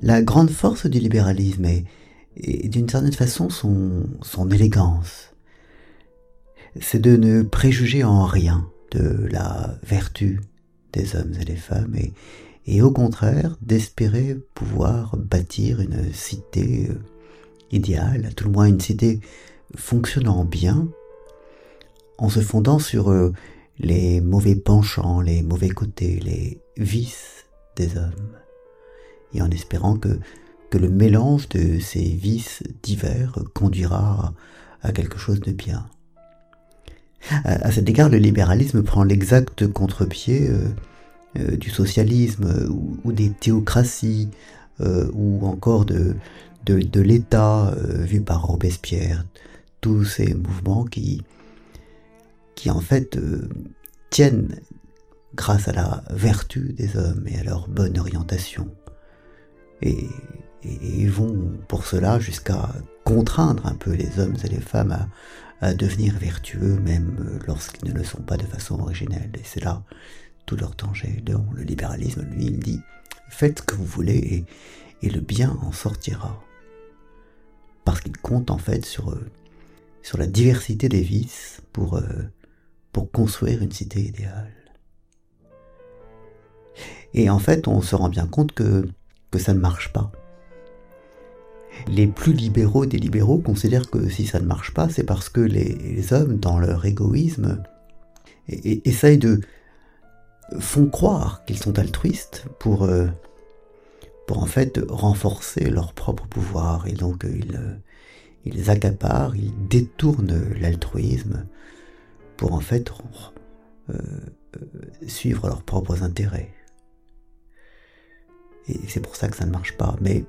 La grande force du libéralisme est, d'une certaine façon son, élégance. C'est de ne préjuger en rien de la vertu des hommes et des femmes et, et au contraire d'espérer pouvoir bâtir une cité euh, idéale, à tout le moins une cité fonctionnant bien, en se fondant sur euh, les mauvais penchants, les mauvais côtés, les vices des hommes, et en espérant que, que le mélange de ces vices divers conduira à, quelque chose de bien. À, cet égard, le libéralisme prend l'exact contre-pied euh, euh, du socialisme ou, des théocraties ou encore de, de, de l'État vu par Robespierre, tous ces mouvements qui, qui en fait euh, tiennent grâce à la vertu des hommes et à leur bonne orientation. Et, et, vont pour cela jusqu'à contraindre un peu les hommes et les femmes à, devenir vertueux, même lorsqu'ils ne le sont pas de façon originelle. Et c'est là tout leur danger. Le libéralisme, lui, il dit faites ce que vous voulez et, et le bien en sortira. Parce qu'il compte en fait sur, sur la diversité des vices pour, euh, pour construire une cité idéale. Et en fait, on se rend bien compte que, que ça ne marche pas. Les plus libéraux des libéraux considèrent que si ça ne marche pas, c'est parce que les, hommes, dans leur égoïsme, essayent de font croire qu'ils sont altruistes pour, euh, pour en fait renforcer leur propre pouvoir. Et donc ils, ils accaparent, ils détournent l'altruisme pour en fait euh, euh, suivre leurs propres intérêts. Et c'est pour ça que ça ne marche pas. Mais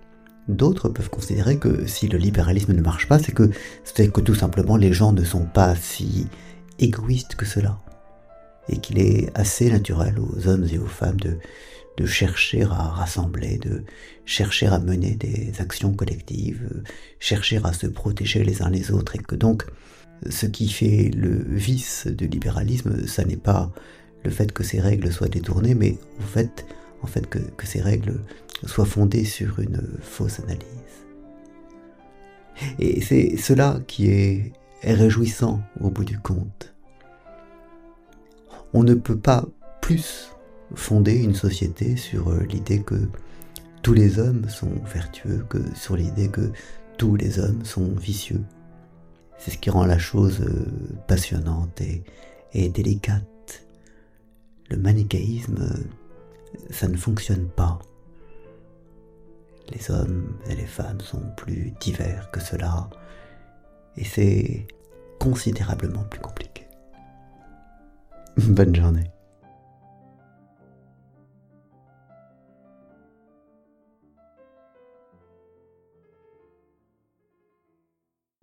d'autres peuvent considérer que si le libéralisme ne marche pas, c'est que c'est que tout simplement les gens ne sont pas si égoïstes que cela. Et qu'il est assez naturel aux hommes et aux femmes de, de chercher à rassembler, de chercher à mener des actions collectives, chercher à se protéger les uns les autres, et que donc ce qui fait le vice du libéralisme, ça n'est pas le fait que ces règles soient détournées, mais au fait, en fait que, ces règles soient fondées sur une fausse analyse. Et c'est cela qui est réjouissant au bout du compte. On ne peut pas plus fonder une société sur l'idée que tous les hommes sont vertueux que sur l'idée que tous les hommes sont vicieux. C'est ce qui rend la chose passionnante et, délicate. Le manichéisme, ça ne fonctionne pas. Les hommes et les femmes sont plus divers que cela, et c'est considérablement plus compliqué. Bonne journée.